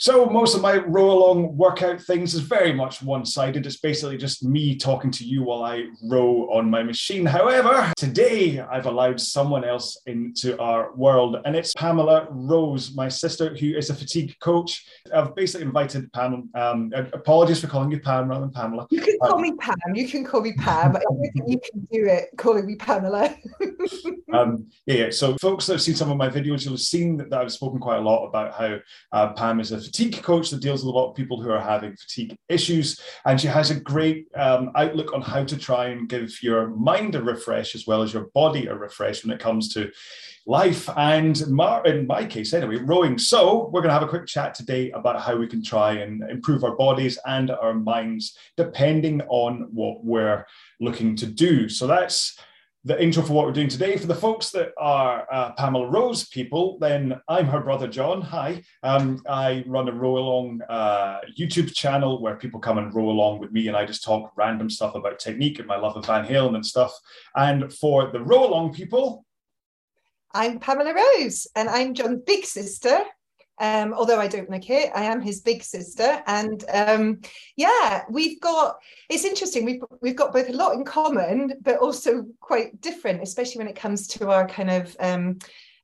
So most of my row along workout things is very much one sided. It's basically just me talking to you while I row on my machine. However, today I've allowed someone else into our world, and it's Pamela Rose, my sister, who is a fatigue coach. I've basically invited Pam. Um, apologies for calling you Pam rather than Pamela. You can call um, me Pam. You can call me Pam. I think you can do it calling me Pamela. um, yeah, yeah. So folks that have seen some of my videos, you'll have seen that I've spoken quite a lot about how uh, Pam is a fatigue coach that deals with a lot of people who are having fatigue issues. And she has a great um, outlook on how to try and give your mind a refresh as well as your body a refresh when it comes to life. And in my case anyway rowing. So we're going to have a quick chat today about how we can try and improve our bodies and our minds depending on what we're looking to do. So that's the intro for what we're doing today. For the folks that are uh, Pamela Rose people, then I'm her brother John. Hi. Um, I run a row along uh, YouTube channel where people come and row along with me, and I just talk random stuff about technique and my love of Van Halen and stuff. And for the row along people, I'm Pamela Rose, and I'm John's big sister. Um, although I don't like it, I am his big sister, and um, yeah, we've got. It's interesting. We've we've got both a lot in common, but also quite different, especially when it comes to our kind of. Um,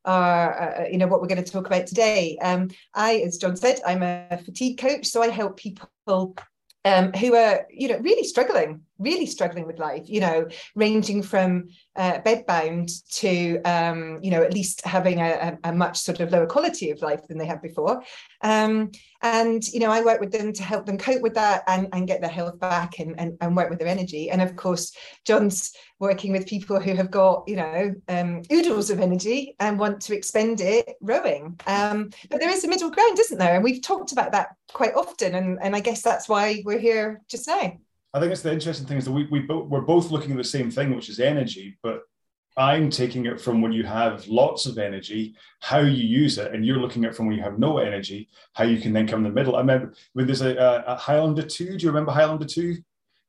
our, uh, you know what we're going to talk about today. Um, I, as John said, I'm a fatigue coach, so I help people um, who are, you know, really struggling, really struggling with life. You know, ranging from uh, bedbound to um, you know at least having a, a, much sort of lower quality of life than they had before. Um, and you know i work with them to help them cope with that and, and get their health back and, and, and work with their energy. And of course john's working with people who have got you know um, oodles of energy and want to expend it rowing. Um, but there is a middle ground isn't there? And we've talked about that quite often. And, and i guess that's why we're here just now I think it's the interesting thing is that we, we bo- we're both looking at the same thing, which is energy, but I'm taking it from when you have lots of energy, how you use it, and you're looking at from when you have no energy, how you can then come in the middle. I remember when there's a, a, a Highlander 2. Do you remember Highlander 2,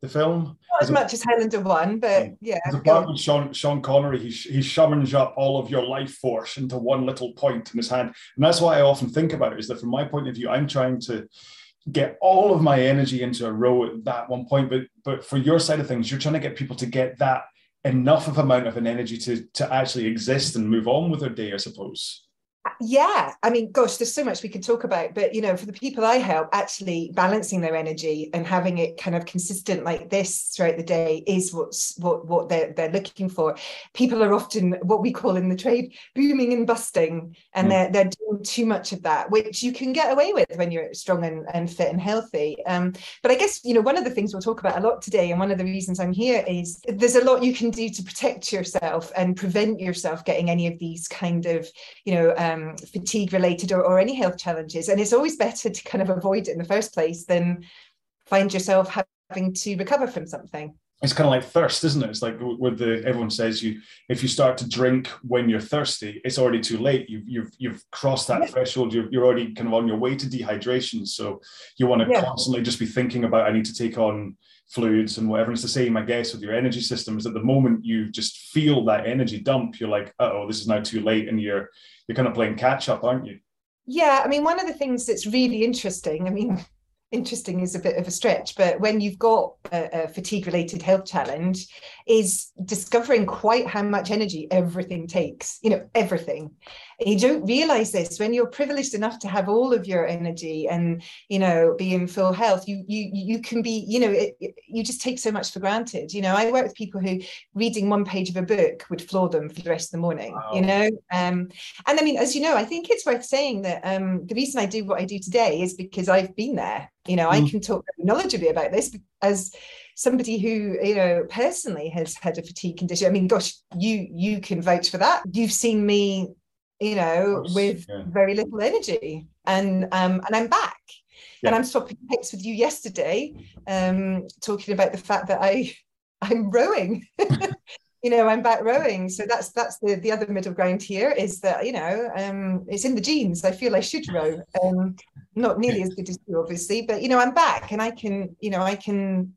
the film? Not as much as Highlander 1, but mm. yeah. There's a part with Sean, Sean Connery, he, he summons up all of your life force into one little point in his hand. And that's why I often think about it, is that from my point of view, I'm trying to get all of my energy into a row at that one point. But but for your side of things, you're trying to get people to get that enough of amount of an energy to to actually exist and move on with their day, I suppose yeah i mean gosh there's so much we could talk about but you know for the people i help actually balancing their energy and having it kind of consistent like this throughout the day is what's what what they're, they're looking for people are often what we call in the trade booming and busting and mm. they're, they're doing too much of that which you can get away with when you're strong and, and fit and healthy um, but i guess you know one of the things we'll talk about a lot today and one of the reasons i'm here is there's a lot you can do to protect yourself and prevent yourself getting any of these kind of you know um, um, fatigue related or, or any health challenges. And it's always better to kind of avoid it in the first place than find yourself having to recover from something it's kind of like thirst, isn't it? It's like with the everyone says you if you start to drink when you're thirsty, it's already too late. You've you've you've crossed that yeah. threshold. You're, you're already kind of on your way to dehydration. So you want to yeah. constantly just be thinking about I need to take on fluids and whatever. And it's the same, I guess, with your energy system. Is at the moment you just feel that energy dump, you're like, oh, this is now too late, and you're you're kind of playing catch up, aren't you? Yeah, I mean, one of the things that's really interesting, I mean, interesting is a bit of a stretch, but when you've got a, a fatigue related health challenge, is discovering quite how much energy everything takes, you know, everything. And you don't realize this when you're privileged enough to have all of your energy and, you know, be in full health, you you you can be, you know, it, it, you just take so much for granted. You know, I work with people who reading one page of a book would floor them for the rest of the morning, wow. you know. Um, and I mean, as you know, I think it's worth saying that um, the reason I do what I do today is because I've been there you know, mm. I can talk knowledgeably about this as somebody who, you know, personally has had a fatigue condition. I mean, gosh, you you can vouch for that. You've seen me, you know, with yeah. very little energy, and um, and I'm back. Yeah. And I'm swapping pics with you yesterday, um, talking about the fact that I I'm rowing. you know i'm back rowing so that's that's the the other middle ground here is that you know um it's in the genes i feel i should row um not nearly as good as you obviously but you know i'm back and i can you know i can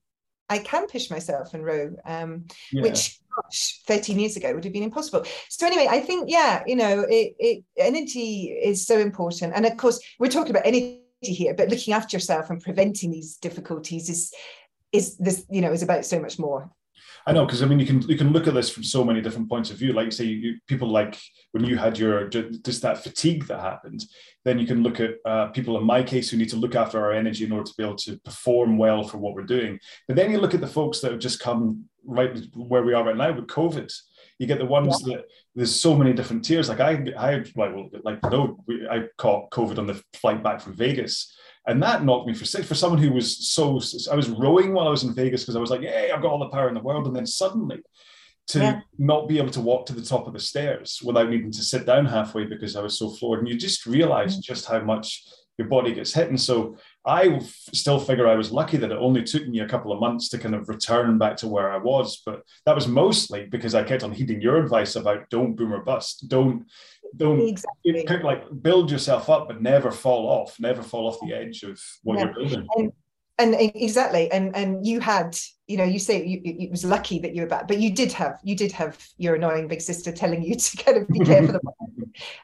i can push myself and row um yeah. which gosh 13 years ago would have been impossible so anyway i think yeah you know it, it energy is so important and of course we're talking about energy here, but looking after yourself and preventing these difficulties is is this you know is about so much more. I know because I mean you can you can look at this from so many different points of view. Like say you, people like when you had your just that fatigue that happened, then you can look at uh, people in my case who need to look after our energy in order to be able to perform well for what we're doing. But then you look at the folks that have just come right where we are right now with COVID. You get the ones yeah. that there's so many different tiers. Like I, I like well, like no, I caught COVID on the flight back from Vegas and that knocked me for six. For someone who was so, I was rowing while I was in Vegas because I was like, "Hey, I've got all the power in the world," and then suddenly to yeah. not be able to walk to the top of the stairs without needing to sit down halfway because I was so floored, and you just realize mm-hmm. just how much your body gets hit. And so I still figure I was lucky that it only took me a couple of months to kind of return back to where I was. But that was mostly because I kept on heeding your advice about don't boom or bust, don't don't exactly. like build yourself up, but never fall off, never fall off the edge of what yeah. you're building. And, and exactly, and and you had, you know, you say you, it was lucky that you were back, but you did have, you did have your annoying big sister telling you to kind of be careful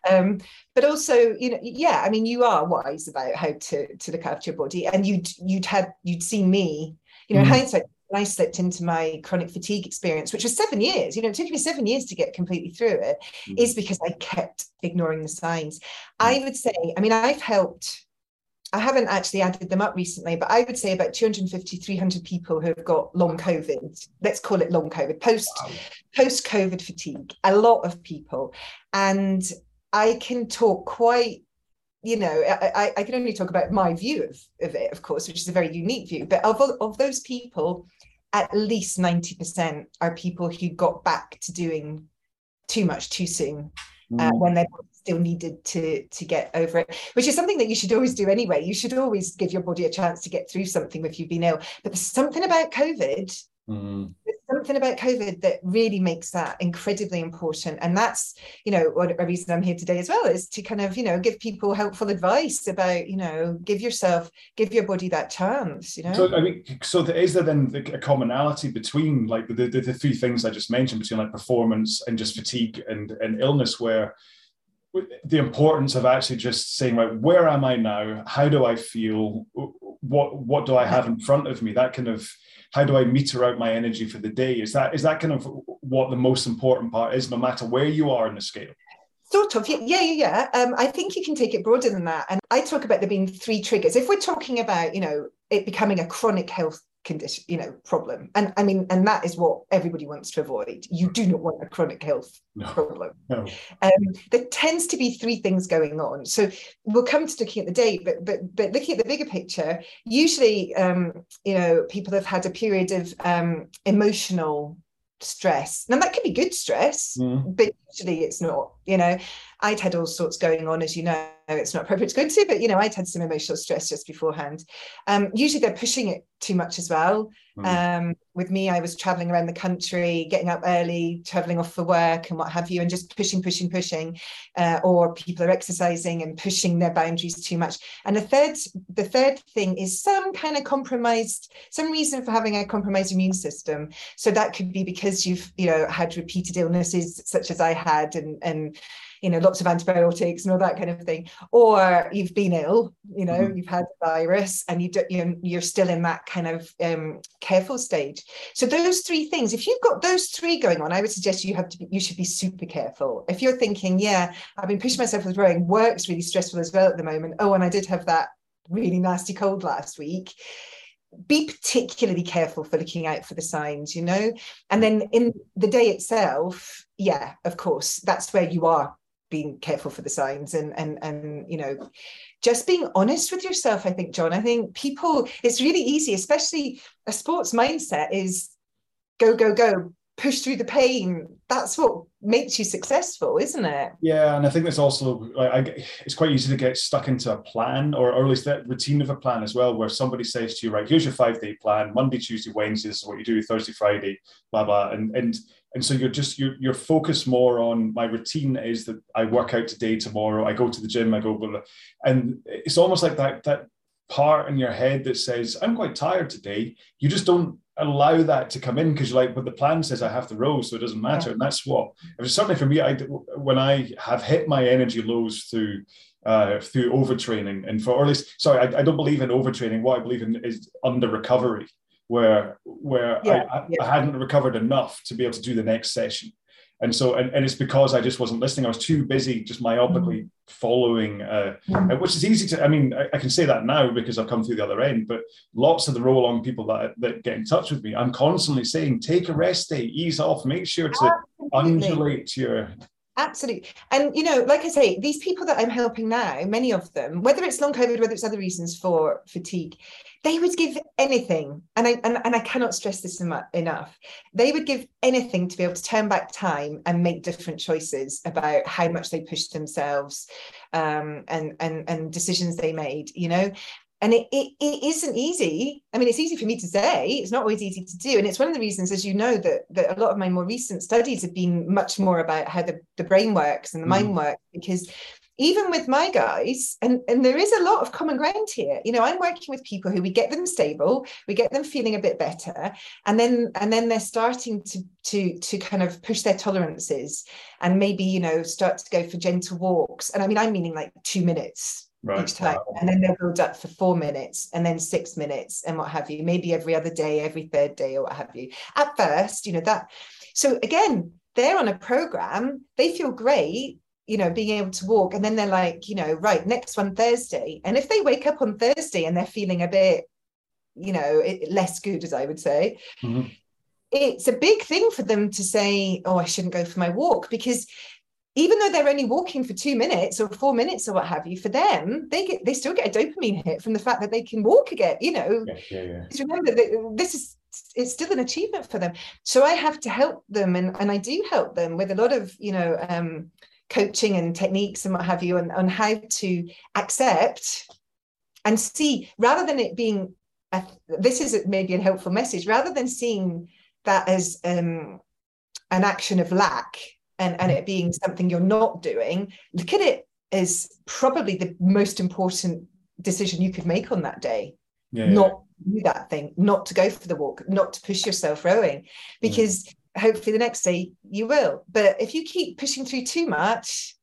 um, but also, you know, yeah, I mean, you are wise about how to to look after your body, and you'd you'd had you'd seen me, you know, mm. hindsight I slipped into my chronic fatigue experience, which was seven years, you know, it took me seven years to get completely through it, mm. is because I kept ignoring the signs. Mm. I would say, I mean, I've helped, I haven't actually added them up recently, but I would say about 250, 300 people who have got long COVID, let's call it long COVID, post, wow. post COVID fatigue, a lot of people. And I can talk quite you know, I, I, can only talk about my view of, of it, of course, which is a very unique view. But of, of those people, at least 90% are people who got back to doing too much too soon uh, mm. when they still needed to to get over it which is something that you should always do anyway you should always give your body a chance to get through something if you've been ill but there's something about covid mm something about COVID that really makes that incredibly important. And that's, you know, what a reason I'm here today as well is to kind of, you know, give people helpful advice about, you know, give yourself, give your body that chance, you know. So I mean, so there, is there then a commonality between like the, the, the three things I just mentioned between like performance and just fatigue and, and illness where the importance of actually just saying right where am i now how do i feel what what do i have in front of me that kind of how do I meter out my energy for the day? Is that is that kind of what the most important part is, no matter where you are in the scale? Sort of, yeah, yeah, yeah. Um, I think you can take it broader than that. And I talk about there being three triggers. If we're talking about, you know, it becoming a chronic health condition you know problem and i mean and that is what everybody wants to avoid you do not want a chronic health no, problem no. Um, there tends to be three things going on so we'll come to looking at the date but but but looking at the bigger picture usually um, you know people have had a period of um, emotional stress. Now that can be good stress, mm. but usually it's not. You know, I'd had all sorts going on, as you know. It's not appropriate to go into, but you know, I'd had some emotional stress just beforehand. Um, usually they're pushing it too much as well. Mm. Um, with me, I was traveling around the country, getting up early, traveling off for work and what have you, and just pushing, pushing, pushing. Uh, or people are exercising and pushing their boundaries too much. And the third, the third thing is some kind of compromised, some reason for having a compromised immune system. So that could be because you've, you know, had repeated illnesses such as I had, and and you know lots of antibiotics and all that kind of thing. Or you've been ill you know mm-hmm. you've had the virus and you do, you're, you're still in that kind of um, careful stage. So those three things if you've got those three going on i would suggest you have to be, you should be super careful. If you're thinking yeah i've been pushing myself with rowing work's really stressful as well at the moment. Oh and i did have that really nasty cold last week. Be particularly careful for looking out for the signs you know? And then in the day itself yeah of course that's where you are being careful for the signs and and and you know just being honest with yourself i think john. I think people it's really easy especially a sports mindset is go go go push through the pain. That's what makes you successful isn't it? Yeah and i think there's also like I, it's quite easy to get stuck into a plan or, or at least that routine of a plan as well where somebody says to you right here's your five day plan monday tuesday wednesday this is what you do thursday friday blah blah and and and so you're just you're, you're focused more on my routine is that i work out today tomorrow i go to the gym i go blah, blah. and it's almost like that that part in your head that says i'm quite tired today you just don't allow that to come in because you're like, but the plan says I have to row, so it doesn't matter. Yeah. And that's what, it was certainly for me, I when I have hit my energy lows through uh, through overtraining. And for, or at least, sorry, I, I, don't believe in overtraining. What I believe in is under recovery, where where yeah, I, yeah. I, hadn't recovered enough to be able to do the next session. And so, and, and it's because I just wasn't listening. I was too busy just myopically mm. following, uh, mm. which is easy to, I mean, I, I, can say that now because I've come through the other end, but lots of the roll along people that, that get in touch with me, I'm constantly saying, take a rest day, ease off, make sure to undulate your Absolutely. And, you know, like I say, these people that I'm helping now, many of them, whether it's long COVID, whether it's other reasons for fatigue, they would give anything. And I, and, and I cannot stress this enough. They would give anything to be able to turn back time and make different choices about how much they pushed themselves um, and, and, and decisions they made, you know and it, it, it isn't easy i mean it's easy for me to say it's not always easy to do and it's one of the reasons as you know that, that a lot of my more recent studies have been much more about how the, the brain works and the mm. mind works because even with my guys and, and there is a lot of common ground here you know i'm working with people who we get them stable we get them feeling a bit better and then and then they're starting to to to kind of push their tolerances and maybe you know start to go for gentle walks and i mean i'm meaning like two minutes right. each time. Wow. And then they'll build up for four minutes and then six minutes and what have you, maybe every other day, every third day, or what have you. At first, you know, that. So again, they're on a program, they feel great, you know, being able to walk. And then they're like, you know, right, next one Thursday. And if they wake up on Thursday and they're feeling a bit, you know, less good, as I would say, mm-hmm. it's a big thing for them to say, oh, I shouldn't go for my walk because even though they're only walking for two minutes or four minutes or what have you, for them, they get they still get a dopamine hit from the fact that they can walk again. You know, yeah, yeah, yeah. remember that this is it's still an achievement for them. So I have to help them, and and I do help them with a lot of you know um, coaching and techniques and what have you, and on how to accept and see rather than it being a, this is maybe a helpful message rather than seeing that as um, an action of lack and, and it being something you're not doing, look at it as probably the most important decision you could make on that day. Yeah, not yeah. do that thing, not to go for the walk, not to push yourself rowing, because yeah. Hopefully the next day you will. But if you keep pushing through too much,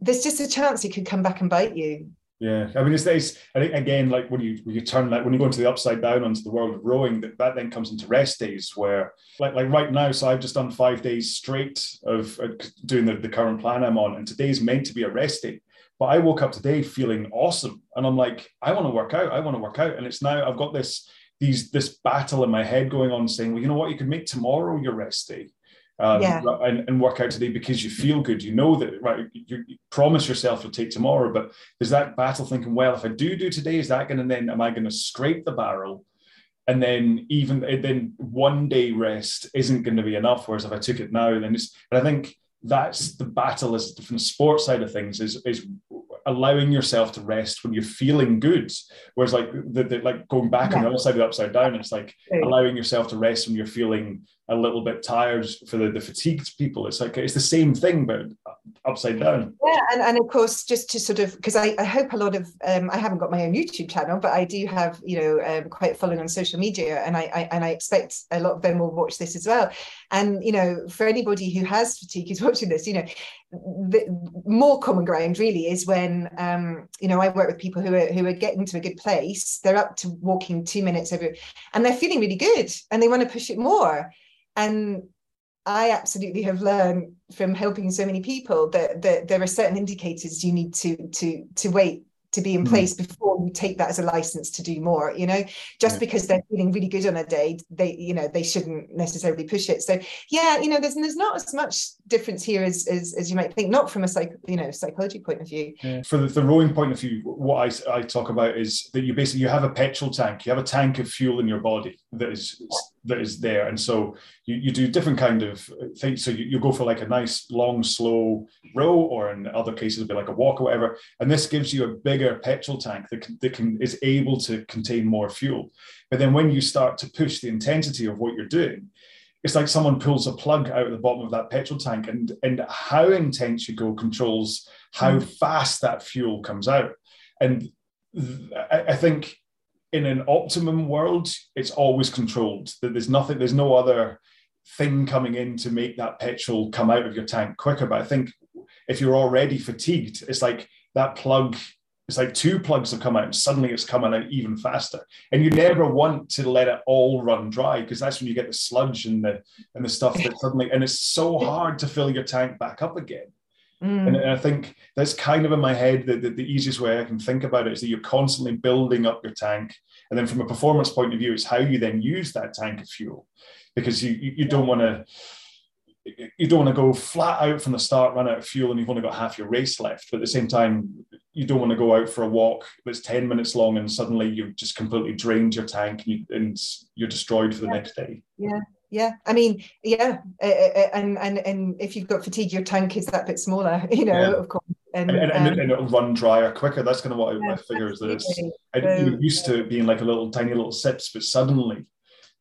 there's just a chance it could come back and bite you. Yeah, I mean, it's, it's I think again, like when you when you turn like when you go into the upside down onto the world of rowing, that, that then comes into rest days where, like like right now, so I've just done five days straight of uh, doing the, the current plan I'm on, and today's meant to be a rest day. But I woke up today feeling awesome, and I'm like, I want to work out, I want to work out, and it's now I've got this these this battle in my head going on, saying, well, you know what, you could make tomorrow your rest day um, yeah. and, and, work out today because you feel good. You know that, right? You, you, promise yourself you'll take tomorrow, but there's that battle thinking, well, if I do do today, is that going to then, am I going to scrape the barrel? And then even then one day rest isn't going to be enough. Whereas if I took it now, then it's, and I think that's the battle is from the sports side of things is, is allowing yourself to rest when you're feeling good. Whereas like the, the like going back yeah. on the other side of the upside down, it's like allowing yourself to rest when you're feeling a little bit tired for the, the fatigued people. It's like it's the same thing, but upside down. Yeah, and, and of course, just to sort of because I, I hope a lot of um, I haven't got my own YouTube channel, but I do have you know um, quite following on social media, and I, I and I expect a lot of them will watch this as well. And you know, for anybody who has fatigue who's watching this, you know, the more common ground really is when um, you know I work with people who are who are getting to a good place. They're up to walking two minutes every, and they're feeling really good, and they want to push it more. And I absolutely have learned from helping so many people that, that there are certain indicators you need to to to wait to be in hmm. place before you take that as a license to do more you know just yeah. because they're feeling really good on a day they you know they shouldn't necessarily push it so yeah you know there's there's not as much difference here as as, as you might think not from a psych you know psychology point of view yeah. for the, the rowing point of view what I, I talk about is that you basically you have a petrol tank you have a tank of fuel in your body that is that is there. And so you, you do different kind of things. So you, you go for like a nice long slow row or in other cases it'll be like a walk or whatever. And this gives you a bigger petrol tank that, can, that can is able to contain more fuel. But then when you start to push the intensity of what you're doing it's like someone pulls a plug out of the bottom of that petrol tank and and how intense you go controls how mm. fast that fuel comes out. And I, I think in an optimum world, it's always controlled. That there's nothing, there's no other thing coming in to make that petrol come out of your tank quicker. But I think if you're already fatigued, it's like that plug it's like two plugs have come out and suddenly it's coming out even faster and you never want to let it all run dry because that's when you get the sludge and the and the stuff that suddenly and it's so hard to fill your tank back up again mm. and, and, i think that's kind of in my head that the, the, easiest way i can think about it is that you're constantly building up your tank and then from a performance point of view it's how you then use that tank of fuel because you you, you don't want to you don't want to go flat out from the start, run out of fuel, and you've only got half your race left. But at the same time, you don't want to go out for a walk that's 10 minutes long and suddenly you've just completely drained your tank and, you, and you're destroyed for the yeah. next day. Yeah. Yeah, I mean, yeah, and and and if you've got fatigue, your tank is that bit smaller, you know, yeah. of course, and and, and, um, and, it'll run drier quicker. That's kind of what yeah, I, figure is that it's. I, used to being like a little tiny little sips, but suddenly,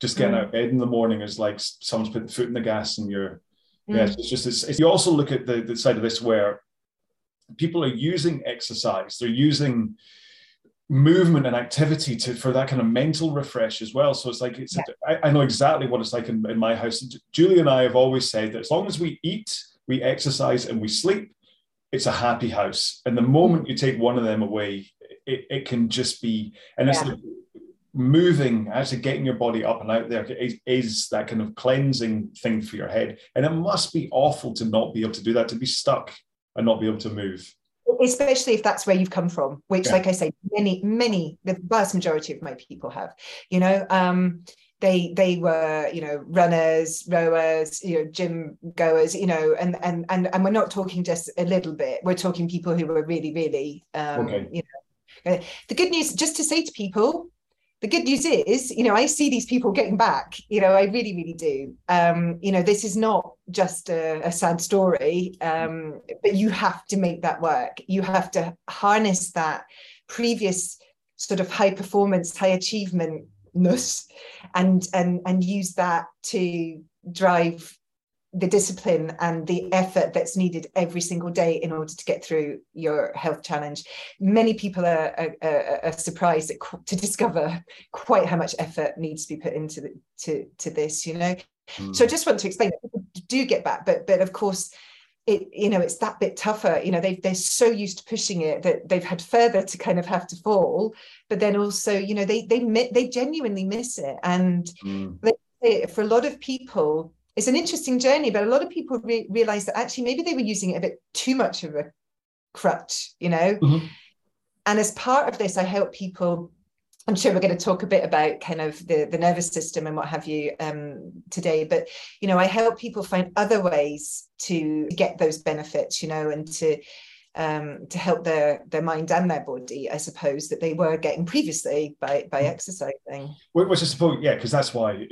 just getting mm. out of bed in the morning is like someone's put the foot in the gas, and you're mm. yeah, it's just it's, it's, you also look at the the side of this where people are using exercise, they're using movement and activity to for that kind of mental refresh as well. So it's like it's yeah. I, I, know exactly what it's like in, in my house. Julie and I have always said that as long as we eat, we exercise, and we sleep, it's a happy house. And the moment you take one of them away, it, it can just be and it's yeah. like moving, actually getting your body up and out there is, is that kind of cleansing thing for your head. And it must be awful to not be able to do that, to be stuck and not be able to move especially if that's where you've come from which yeah. like i say many many the vast majority of my people have you know um they they were you know runners rowers you know gym goers you know and and and, and we're not talking just a little bit we're talking people who were really really um okay. you know the good news just to say to people the good news is, you know, I see these people getting back. You know, I really, really do. Um, you know, this is not just a, a sad story, um, but you have to make that work. You have to harness that previous sort of high performance, high achievementness, and and and use that to drive the discipline and the effort that's needed every single day in order to get through your health challenge. Many people are, are, are surprised to discover quite how much effort needs to be put into the, to, to this, you know. Mm. So I just want to explain that do get back, but but of course it you know it's that bit tougher you know they they're so used to pushing it that they've had further to kind of have to fall but then also you know they they they genuinely miss it and mm. they, for a lot of people it's an interesting journey, but a lot of people re- realize that actually maybe they were using it a bit too much of a crutch, you know. Mm-hmm. And as part of this, I help people. I'm sure we're going to talk a bit about kind of the, the nervous system and what have you um, today, but you know, I help people find other ways to get those benefits, you know, and to um, to help their their mind and their body, I suppose, that they were getting previously by by mm-hmm. exercising. Which I suppose, yeah, because that's why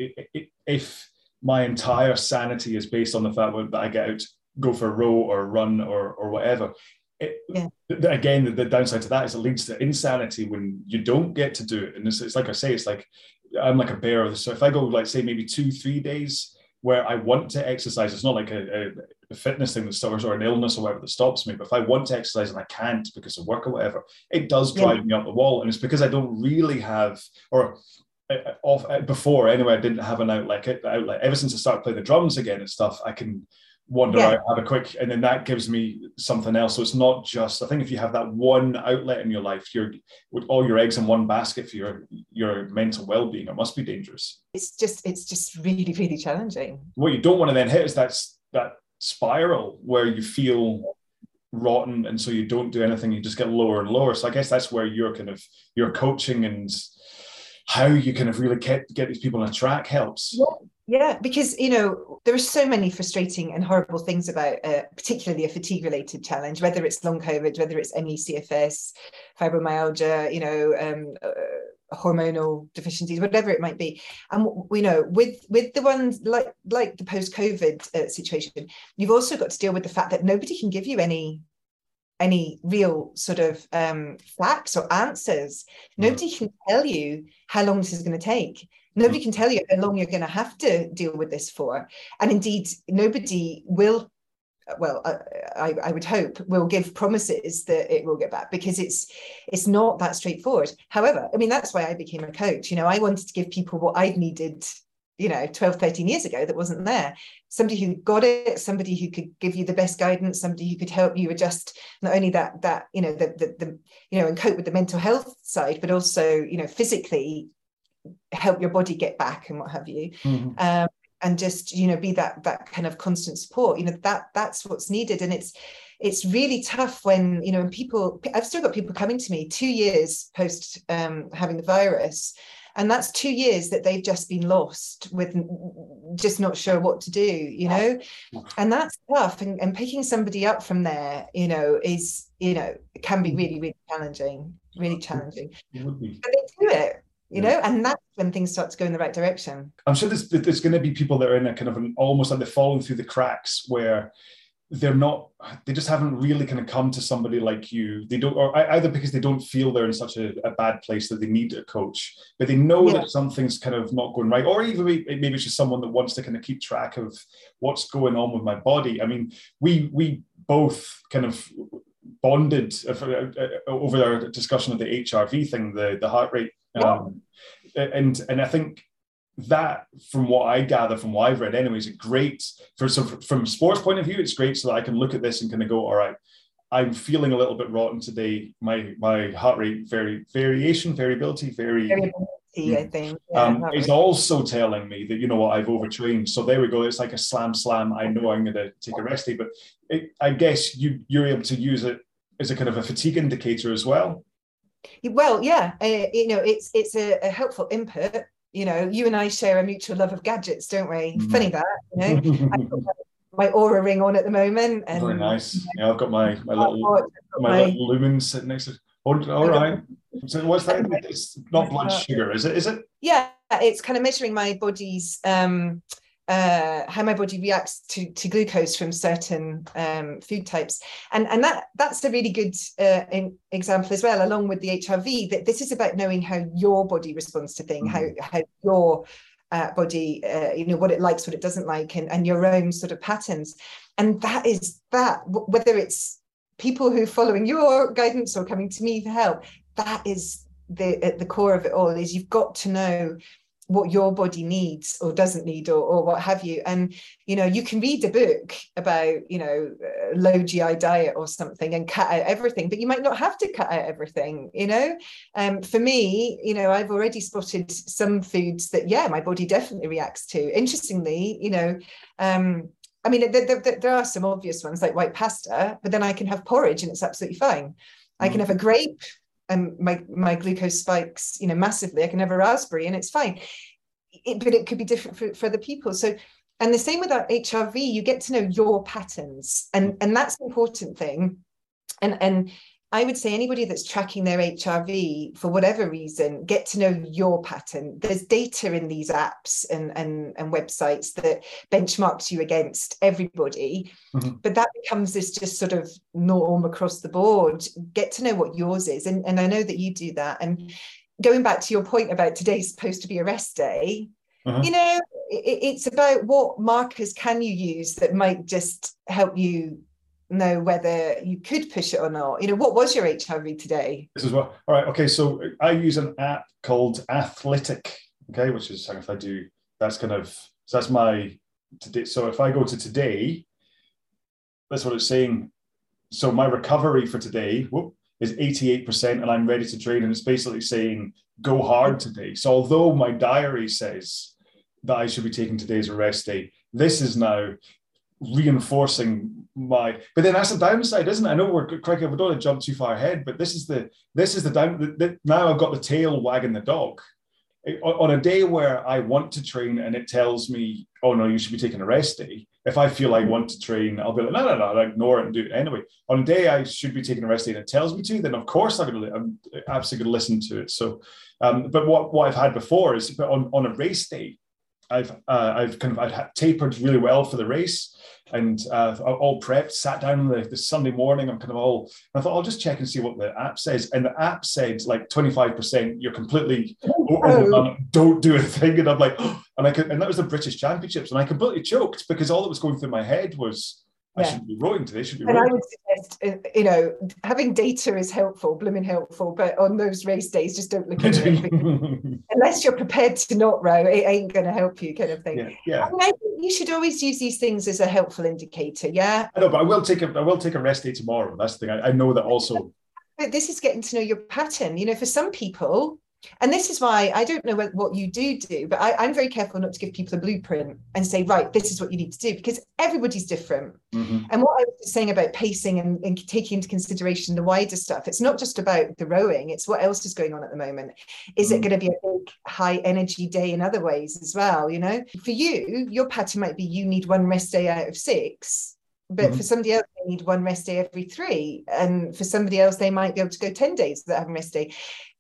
if my entire sanity is based on the fact that I get out, go for a row or run or or whatever. It, yeah. Again, the, the, downside to that is it leads to insanity when you don't get to do it. And it's, it's like I say, it's like I'm like a bear. So if I go, like, say, maybe two, three days where I want to exercise, it's not like a, a fitness thing that stops or an illness or whatever that stops me. But if I want to exercise and I can't because of work or whatever, it does drive yeah. me up the wall. And it's because I don't really have, or Uh, uh, off uh, before anyway. I didn't have an outlet. Uh, outlet ever since I started playing the drums again and stuff. I can wander yeah. out, have a quick, and then that gives me something else. So it's not just. I think if you have that one outlet in your life, you're with all your eggs in one basket for your your mental well being. It must be dangerous. It's just it's just really really challenging. What you don't want to then hit is that that spiral where you feel rotten and so you don't do anything you just get lower and lower so i guess that's where you're kind of your coaching and how you kind of really get, get these people on track helps. Yeah. Yeah, because you know there are so many frustrating and horrible things about, uh, particularly a fatigue-related challenge. Whether it's long COVID, whether it's ME/CFS, fibromyalgia, you know, um, uh, hormonal deficiencies, whatever it might be. And we know with with the ones like like the post-COVID uh, situation, you've also got to deal with the fact that nobody can give you any any real sort of um, facts or answers. Nobody can tell you how long this is going to take. Nobody mm. can tell you how long you're going to have to deal with this for. And indeed, nobody will. Well, uh, I, I would hope will give promises that it will get back because it's it's not that straightforward. However, I mean that's why I became a coach. You know, I wanted to give people what I needed you know 12 13 years ago that wasn't there. Somebody who got it somebody who could give you the best guidance somebody who could help you adjust not only that that you know the the, the you know and cope with the mental health side but also you know physically help your body get back and what have you. Mm-hmm. um, and just you know be that that kind of constant support. You know that that's what's needed. And it's it's really tough when you know and people i've still got people coming to me two years post um, having the virus and that's two years that they've just been lost with just not sure what to do you know? And that's tough and, and picking somebody up from there you know is you know can be really really challenging really challenging. But they do it you know? And that's when things start to go in the right direction. I'm sure there's, there's going to be people that are in a kind of an almost like they're falling through the cracks where they're not they just haven't really kind of come to somebody like you. They don't or either because they don't feel they're in such a, a bad place that they need a coach but they know yeah. that something's kind of not going right or even maybe it's just someone that wants to kind of keep track of what's going on with my body. I mean we we both kind of bonded over our discussion of the hrv thing the the heart rate um, and and i think that, from what I gather, from what I've read, anyways, a great for so from sports point of view, it's great so that I can look at this and kind of go, all right, I'm feeling a little bit rotten today. My my heart rate very variation, variability, very variability, I think. Yeah, um, is also telling me that you know what I've overtrained. So there we go. It's like a slam slam. I know I'm going to take a rest day, but it, I guess you you're able to use it as a kind of a fatigue indicator as well. Well, yeah, uh, you know, it's it's a, a helpful input you know, you and I share a mutual love of gadgets, don't we? Mm-hmm. Funny that, you know. I've got my, Oura ring on at the moment. And, Very nice. Yeah, I've got my my little my, my little lumen sitting next to. Oh, all right. So what's that? It's not blood sugar, is it? Is it? Yeah, it's kind of measuring my body's um uh, how my body reacts to, to glucose from certain um, food types. And, and that that's a really good uh, example as well, along with the HRV, that this is about knowing how your body responds to things, mm-hmm. how, how your uh, body, uh, you know, what it likes, what it doesn't like, and, and your own sort of patterns. And that is that, whether it's people who are following your guidance or coming to me for help, that is the at the core of it all is you've got to know what your body needs or doesn't need or, or what have you and you know you can read a book about you know low gi diet or something and cut out everything but you might not have to cut out everything you know um, for me you know i've already spotted some foods that yeah my body definitely reacts to interestingly you know um, I mean, there, there, there, are some obvious ones like white pasta, but then I can have porridge and it's absolutely fine. I can mm. have a grape and my my glucose spikes you know massively. I can have a raspberry and it's fine. It, but it could be different for, for other people. So and the same with our hrv you get to know your patterns. And and that's an important thing. And and I would say anybody that's tracking their HRV for whatever reason, get to know your pattern. There's data in these apps and, and, and websites that benchmarks you against everybody, mm-hmm. but that becomes this just sort of norm across the board. Get to know what yours is. And, and I know that you do that. And going back to your point about today's supposed to be a rest day, uh-huh. you know, it, it's about what markers can you use that might just help you know whether you could push it or not. You know, what was your HRV today? This is what. All right. Okay. So I use an app called Athlytic. Okay, which is if I do that's kind of so that's my today. So if I go to today, that's what it's saying. So my recovery for today whoop, is 88%, and I'm ready to train. And it's basically saying go hard today. So although my diary says that I should be taking today as a rest day, this is now reinforcing my but then that's the downside isn't it? I know we're correct we don't want to jump too far ahead but this is the this is the down the, the, now i've got the tail wagging the dog. On a day where i want to train and it tells me oh no you should be taking a rest day. If i feel i want to train i'll be like no no no I'll ignore it and do it anyway. On a day i should be taking a rest day and it tells me to then of course i'm to i'm absolutely to listen to it. So um, but what, what i've had before is on, on a race day I've uh, I've kind of I've tapered really well for the race, and uh, all prepped. Sat down the, the Sunday morning. I'm kind of all. I thought I'll just check and see what the app says, and the app said like 25 percent. You're completely oh. Don't do a thing, and I'm like, oh, and I could, and that was the British Championships, and I completely choked because all that was going through my head was I shouldn't be rowing today. Should be. And rowing. I would suggest, uh, you know, having data is helpful, blooming helpful, but on those race days, just don't look at it unless you're prepared to not row. It ain't going to help you, kind of thing. Yeah, yeah. I, mean, I think you should always use these things as a helpful indicator. Yeah. I know, but I will take a I will take a rest day tomorrow. That's the thing. I, I know that also. But this is getting to know your pattern. You know, for some people, and this is why I don't know what, what you do do, but I, am very careful not to give people a blueprint and say, right, this is what you need to do, because everybody's different. Mm-hmm. And what I was saying about pacing and, and, taking into consideration the wider stuff, it's not just about the rowing, it's what else is going on at the moment. Is mm-hmm. it going to be a big high energy day in other ways as well? You know, for you, your pattern might be you need one rest day out of six. But mm-hmm. for somebody else, they need one rest day every three. And for somebody else, they might be able to go 10 days without having a rest day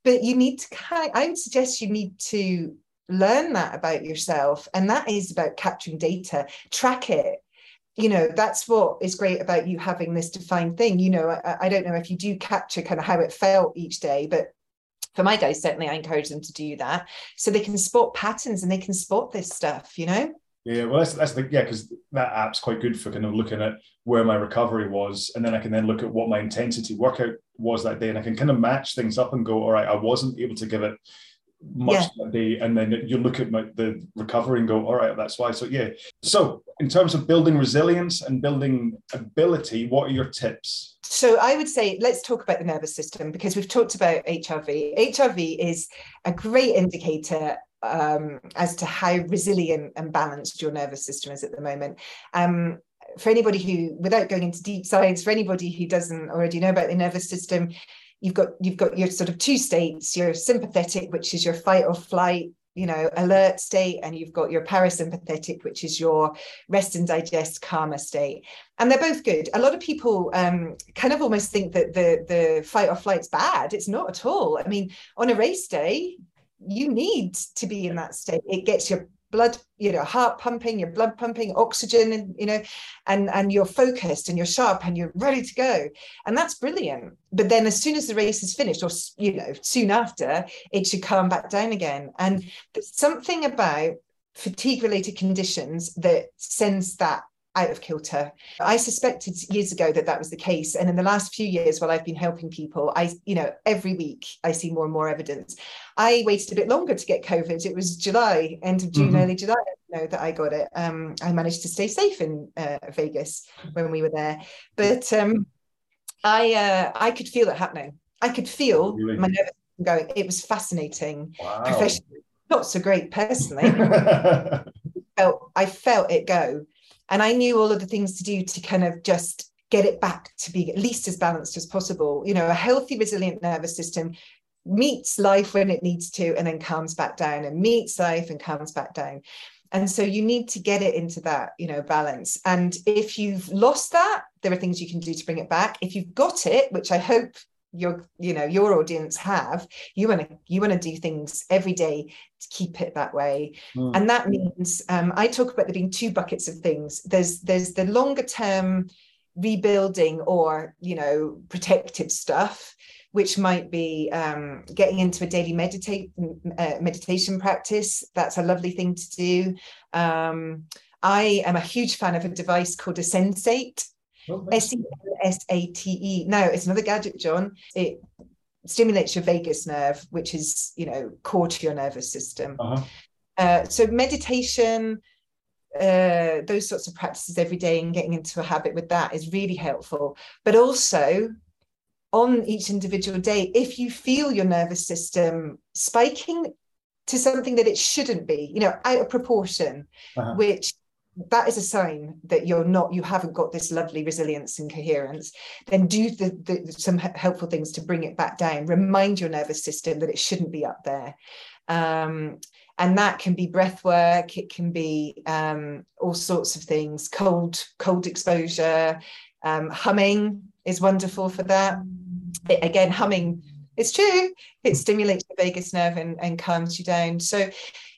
but you need to kind I would suggest you need to learn that about yourself. And that is about capturing data, track it. You know, that's what is great about you having this defined thing. You know, I, I don't know if you do capture kind of how it felt each day, but for my guys, certainly I encourage them to do that so they can spot patterns and they can spot this stuff, you know? Yeah, well, that's that's the yeah, because that app's quite good for kind of looking at where my recovery was, and then I can then look at what my intensity workout was that day, and I can kind of match things up and go, all right, I wasn't able to give it much yeah. that day, and then you look at my, the recovery and go, all right, that's why. So yeah. So in terms of building resilience and building ability, what are your tips? So I would say let's talk about the nervous system because we've talked about HRV. HRV is a great indicator um, as to how resilient and balanced your nervous system is at the moment. Um, for anybody who, without going into deep science, for anybody who doesn't already know about the nervous system, you've got you've got your sort of two states: your sympathetic, which is your fight or flight, you know, alert state, and you've got your parasympathetic, which is your rest and digest, calmer state. And they're both good. A lot of people um, kind of almost think that the the fight or flight's bad. It's not at all. I mean, on a race day, you need to be in that state. It gets your blood you know heart pumping your blood pumping oxygen and you know and and you're focused and you're sharp and you're ready to go. And that's brilliant. But then as soon as the race is finished or you know soon after it should calm back down again. And there's something about fatigue related conditions that sends that out of kilter. I suspected years ago that that was the case. And in the last few years, while I've been helping people, I, you know, every week I see more and more evidence. I waited a bit longer to get COVID. It was July, end of June, mm-hmm. early July, know, that I got it. Um, I managed to stay safe in uh, Vegas when we were there. But um, I, uh, I could feel it happening. I could feel really? my nervous going. It was fascinating. Wow. Professionally, not so great personally. felt, I felt it go and I knew all of the things to do to kind of just get it back to be at least as balanced as possible. You know, a healthy, resilient nervous system meets life when it needs to and then calms back down and meets life and calms back down. And so you need to get it into that, you know, balance. And if you've lost that, there are things you can do to bring it back. If you've got it, which I hope your you know your audience have you want to you want to do things every day keep it that way mm. and that means um, i talk about there being two buckets of things there's there's the longer term rebuilding or you know protective stuff which might be um, getting into a daily meditate uh, meditation practice that's a lovely thing to do um, i am a huge fan of a device called a sensate S E S A T E. No, it's another gadget, John. It stimulates your vagus nerve, which is, you know, core to your nervous system. Uh-huh. Uh, so meditation, uh, those sorts of practices every day and getting into a habit with that is really helpful. But also on each individual day, if you feel your nervous system spiking to something that it shouldn't be, you know, out of proportion, uh-huh. which that is a sign that you're not you haven't got this lovely resilience and coherence then do the, the, some helpful things to bring it back down. Remind your nervous system that it shouldn't be up there. Um, and that can be breath work it can be um, all sorts of things. Cold cold exposure um, humming is wonderful for that. It, again humming it's true it stimulates the vagus nerve and, and calms you down so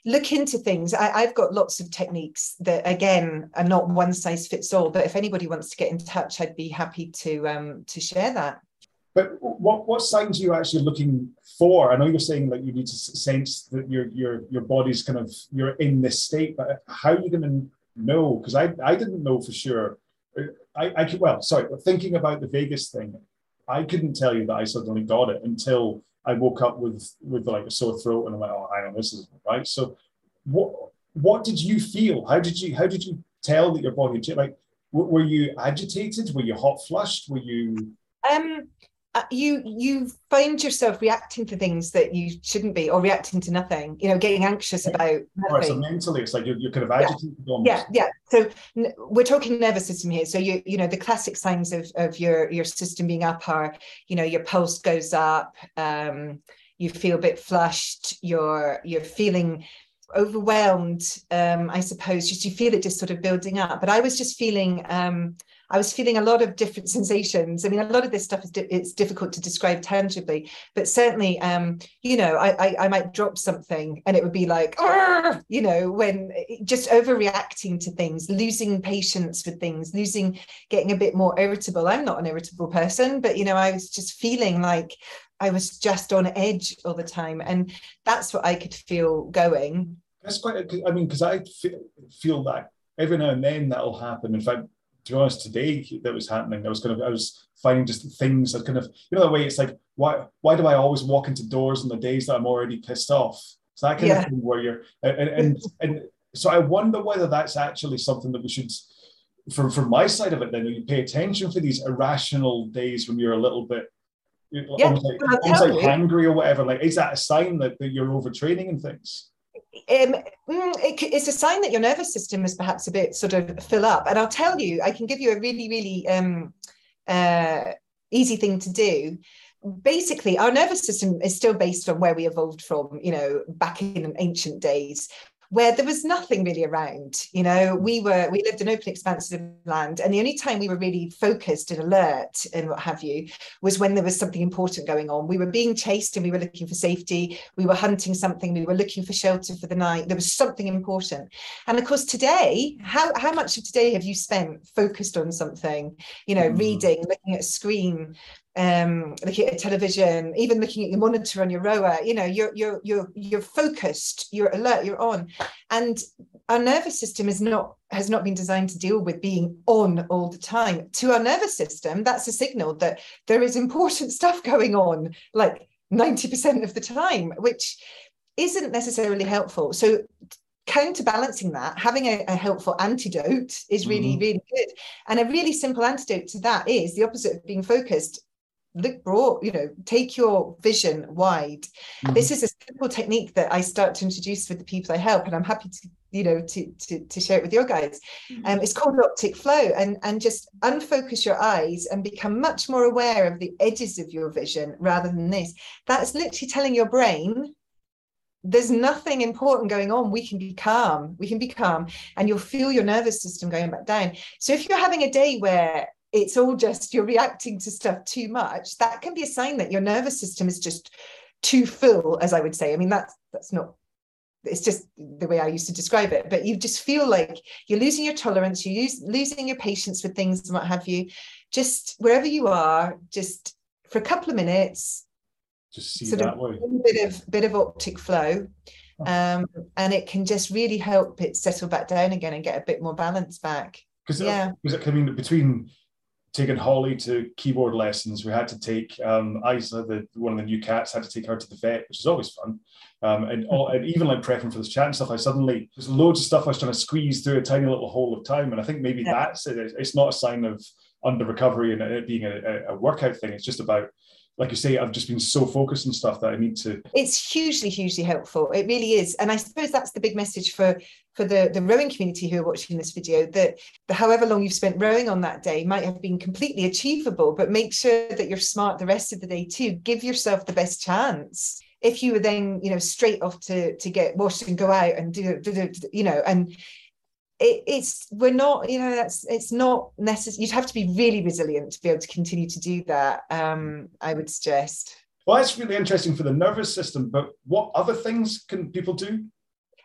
look into things. I, have got lots of techniques that, again, are not one size fits all. But if anybody wants to get in touch, I'd be happy to um, to share that. But what what signs are you actually looking for? I know you're saying that you need to sense that your your your body's kind of you're in this state, but how are you going to know? Because I I didn't know for sure I, I well, sorry, thinking about the Vegas thing, I couldn't tell you that I suddenly got it until I woke up with with like a sore throat and I'm like, oh, hang on, this is right. So, what what did you feel? How did you how did you tell that your body like? Were you agitated? Were you hot flushed? Were you? Um, uh, you you find yourself reacting to things that you shouldn't be or reacting to nothing you know getting anxious about nothing. Right, so mentally it's like you're, you're kind of agitated yeah. yeah yeah. So n- we're talking nervous system here. So you you know the classic signs of of your your system being up are you know your pulse goes up um you feel a bit flushed you're you're feeling overwhelmed um i suppose. Just you feel it just sort of building up. But i was just feeling um I was feeling a lot of different sensations. I mean, a lot of this stuff is di- it's difficult to describe tangibly, but certainly, um, you know, I, I, I might drop something and it would be like, you know, when just overreacting to things, losing patience with things, losing, getting a bit more irritable. I'm not an irritable person, but you know, I was just feeling like I was just on edge all the time, and that's what I could feel going. That's quite. I mean, because I feel that every now and then that'll happen. In fact, to be honest, today that was happening. I was kind of I was finding just things that kind of you know the way it's like why why do I always walk into doors on the days that I'm already pissed off? So that kind yeah. of thing where you're and, and and so I wonder whether that's actually something that we should from from my side of it then you pay attention for these irrational days when you're a little bit yeah, almost like, almost like hungry or whatever like is that a sign that, that you're overtraining and things it's a sign that your nervous system is perhaps a bit sort of fill up. And I'll tell you, I can give you a really, really um, uh, easy thing to do. Basically, our nervous system is still based on where we evolved from, you know, back in ancient days where there was nothing really around. You know, we were we lived in open expanses of land, and the only time we were really focused and alert and what have you was when there was something important going on. We were being chased and we were looking for safety. We were hunting something. We were looking for shelter for the night. There was something important. And of course, today, how how much of today have you spent focused on something? You know, mm. reading, looking at a screen, um, looking at television, even looking at your monitor on your rower, you know, you're you're you're you're focused, you're alert, you're on. And our nervous system is not has not been designed to deal with being on all the time. To our nervous system, that's a signal that there is important stuff going on, like 90% of the time, which isn't necessarily helpful. So counterbalancing that, having a, a helpful antidote is really, mm-hmm. really good. And a really simple antidote to that is the opposite of being focused look broad you know take your vision wide. Mm-hmm. this is a simple technique that i start to introduce with the people i help and i'm happy to you know to to, to share it with your guys. Mm-hmm. um, it's called optic flow and and just unfocus your eyes and become much more aware of the edges of your vision rather than this. That's literally telling your brain there's nothing important going on. We can be calm. We can be calm. And you'll feel your nervous system going back down. So if you're having a day where it's all just you're reacting to stuff too much. That can be a sign that your nervous system is just too full as i would say. I mean that's that's not it's just the way i used to describe it. But you just feel like you're losing your tolerance you're use, losing your patience with things and what have you. Just wherever you are just for a couple of minutes just see sort that of way. a bit of bit of optic flow um, and it can just really help it settle back down again and get a bit more balance back. Because yeah. because i mean between taken Holly to keyboard lessons. We had to take um, Isa, the one of the new cats, had to take her to the vet, which is always fun. Um, and, all, and even like prepping for this chat and stuff, I suddenly there's loads of stuff I was trying to squeeze through a tiny little hole of time, and I think maybe yeah. that's it. It's not a sign of under recovery and it being a, a workout thing. It's just about like you say, I've just been so focused on stuff that I need to. It's hugely, hugely helpful. It really is, and I suppose that's the big message for for the the rowing community who are watching this video. That however long you've spent rowing on that day might have been completely achievable, but make sure that you're smart the rest of the day too. Give yourself the best chance. If you were then, you know, straight off to to get washed and go out and do, do, do you know, and it, it's we're not you know that's it's not necessary you'd have to be really resilient to be able to continue to do that um i would suggest well that's really interesting for the nervous system but what other things can people do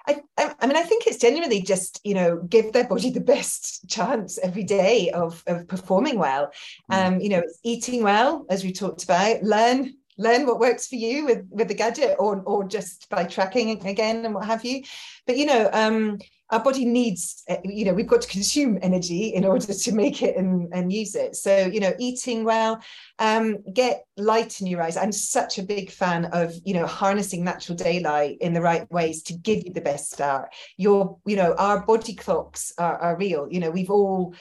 I, I mean, I think it's genuinely just you know give their body the best chance every day of of performing well. Mm. Um, you know, eating well, as we talked about. Learn learn what works for you with with the gadget, or or just by tracking again and what have you. But you know, um, our body needs eh, you know we've got to consume energy in order to make it and, and use it. So you know eating well um, get light in your eyes. I'm such a big fan of you know harnessing natural daylight in the right ways to give you the best start. Your you know our body clocks are, are real. You know we've all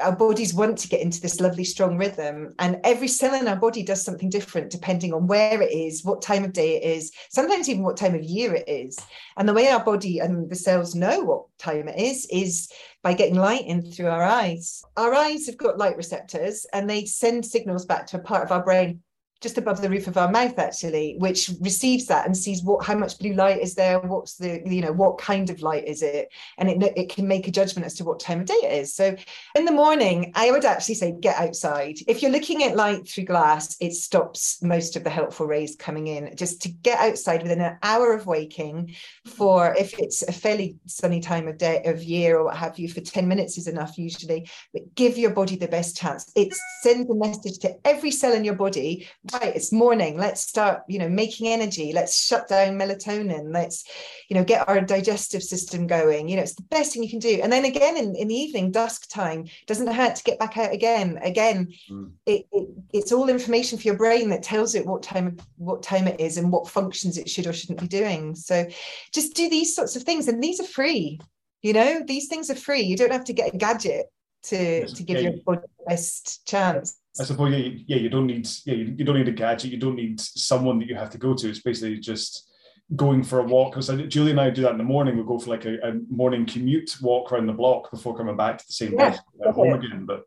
our bodies want to get into this lovely strong rhythm. And every cell in our body does something different depending on where it is what time of day it is sometimes even what time of year it is. And the way our body and the cells know what time it is is by getting light in through our eyes. Our eyes have got light receptors and they send signals back to a part of our brain just above the roof of our mouth actually which receives that and sees what how much blue light is there what's the you know what kind of light is it? And it, it can make a judgment as to what time of day it is. So in the morning i would actually say get outside. If you're looking at light through glass it stops most of the helpful rays coming in. Just to get outside within an hour of waking for if it's a fairly sunny time of day of year or what have you for 10 minutes is enough usually but give your body the best chance. It sends a message to every cell in your body right it's morning let's start you know making energy let's shut down melatonin let's you know get our digestive system going you know it's the best thing you can do. And then again in, in the evening dusk time doesn't hurt to get back out again. Again mm. it, it, it's all information for your brain that tells it what time what time it is and what functions it should or shouldn't be doing. So just do these sorts of things and these are free you know these things are free. You don't have to get a gadget to to give your body the best chance I suppose yeah, yeah, you don't need yeah, you, you don't need a gadget, you don't need someone that you have to go to. It's basically just going for a walk. Because Julie and I do that in the morning. We go for like a, a, morning commute walk around the block before coming back to the same yeah, at home again. But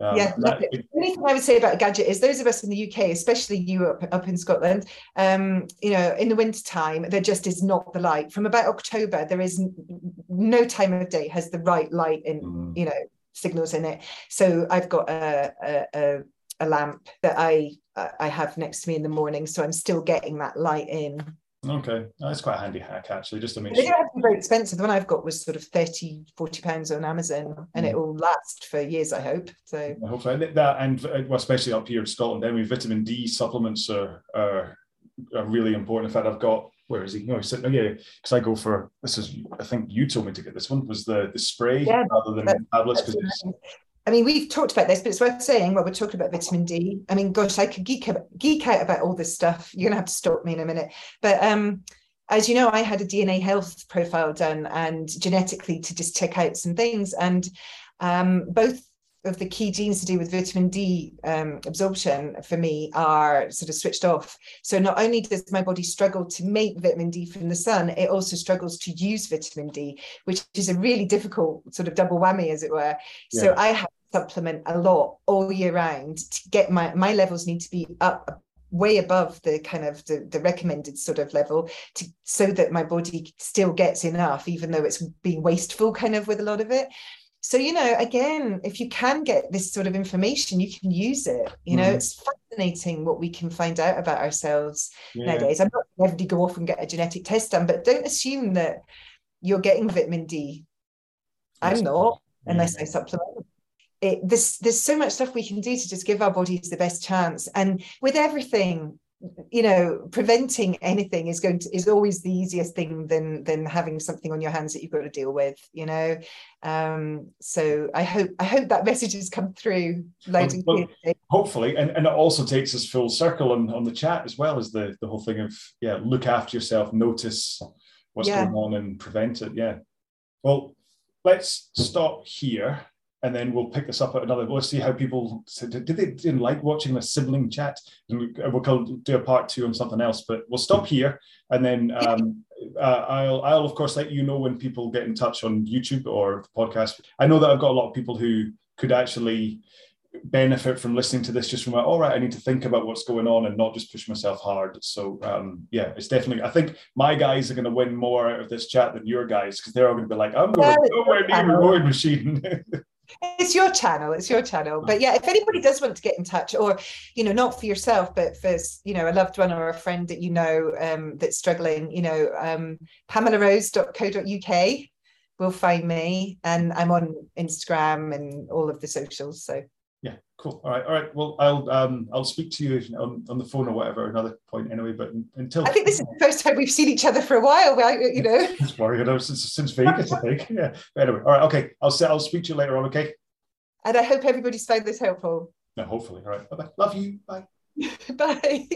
um, yeah, that, the only thing I would say about a gadget is those of us in the UK, especially you up, up in Scotland, um, you know, in the winter time, there just is not the light. From about October, there is no time of day has the right light in, mm. you know, signals in it. So I've got a, a, a lamp that I I have next to me in the morning, so I'm still getting that light in. Okay, that's quite a handy hack actually, just to make they sure. They don't very expensive. The one I've got was sort of 30, 40 pounds on Amazon, and mm. it will last for years, I hope. So I hope that, and uh, well, especially up here in Scotland, we vitamin D supplements are, are are really important. In fact, I've got where is he? No, sitting. Oh, yeah, because I go for this is. I think you told me to get this one. Was the the spray yeah, rather than tablets? Because I mean, we've talked about this, but it's worth saying. Well, we're talking about vitamin D. I mean, gosh, I could geek out, geek out about all this stuff. You're gonna have to stop me in a minute. But um, as you know, I had a DNA health profile done and genetically to just check out some things, and um, both of the key genes to do with vitamin D um, absorption for me are sort of switched off. So not only does my body struggle to make vitamin D from the sun, it also struggles to use vitamin D, which is a really difficult sort of double whammy, as it were. Yeah. So I have to supplement a lot all year round to get my my levels need to be up way above the kind of the, the recommended sort of level to so that my body still gets enough even though it's being wasteful kind of with a lot of it so you know again if you can get this sort of information you can use it you know mm. it's fascinating what we can find out about ourselves yeah. nowadays i'm not everybody go off and get a genetic test done but don't assume that you're getting vitamin d i'm not yeah. unless i supplement it, there's there's so much stuff we can do to just give our bodies the best chance and with everything you know preventing anything is going to is always the easiest thing than than having something on your hands that you've got to deal with you know? Um so i hope i hope that message has come through loud well, well, hopefully and, and it also takes us full circle on, on the chat as well as the the whole thing of yeah look after yourself notice what's yeah. going on and prevent it yeah. Well let's stop here and then we'll pick this up at another. We'll see how people did they didn't like watching the sibling chat, and we'll do a part two on something else. But we'll stop here, and then um, uh, I'll I'll of course let you know when people get in touch on YouTube or the podcast. I know that I've got a lot of people who could actually benefit from listening to this just from all right i need to think about what's going on and not just push myself hard so um, yeah it's definitely i think my guys are going to win more out of this chat than your guys because they're all going to be like i'm going nowhere near a rowing machine it's your channel it's your channel. But yeah if anybody does want to get in touch or you know not for yourself but for you know a loved one or a friend that you know um, that's struggling you know um, pamelarose.co.uk will find me and i'm on instagram and all of the socials so cool. All right, all right. Well, I'll um I'll speak to you on, on the phone or whatever another point anyway. But until I think this is the first time we've seen each other for a while. You know, it's worrying. You know, since since Vegas, I think. Yeah. But anyway, all right. Okay. I'll say I'll speak to you later on. Okay. And I hope everybody's found this helpful. No, hopefully. All right. Bye bye. Love you. Bye. Bye.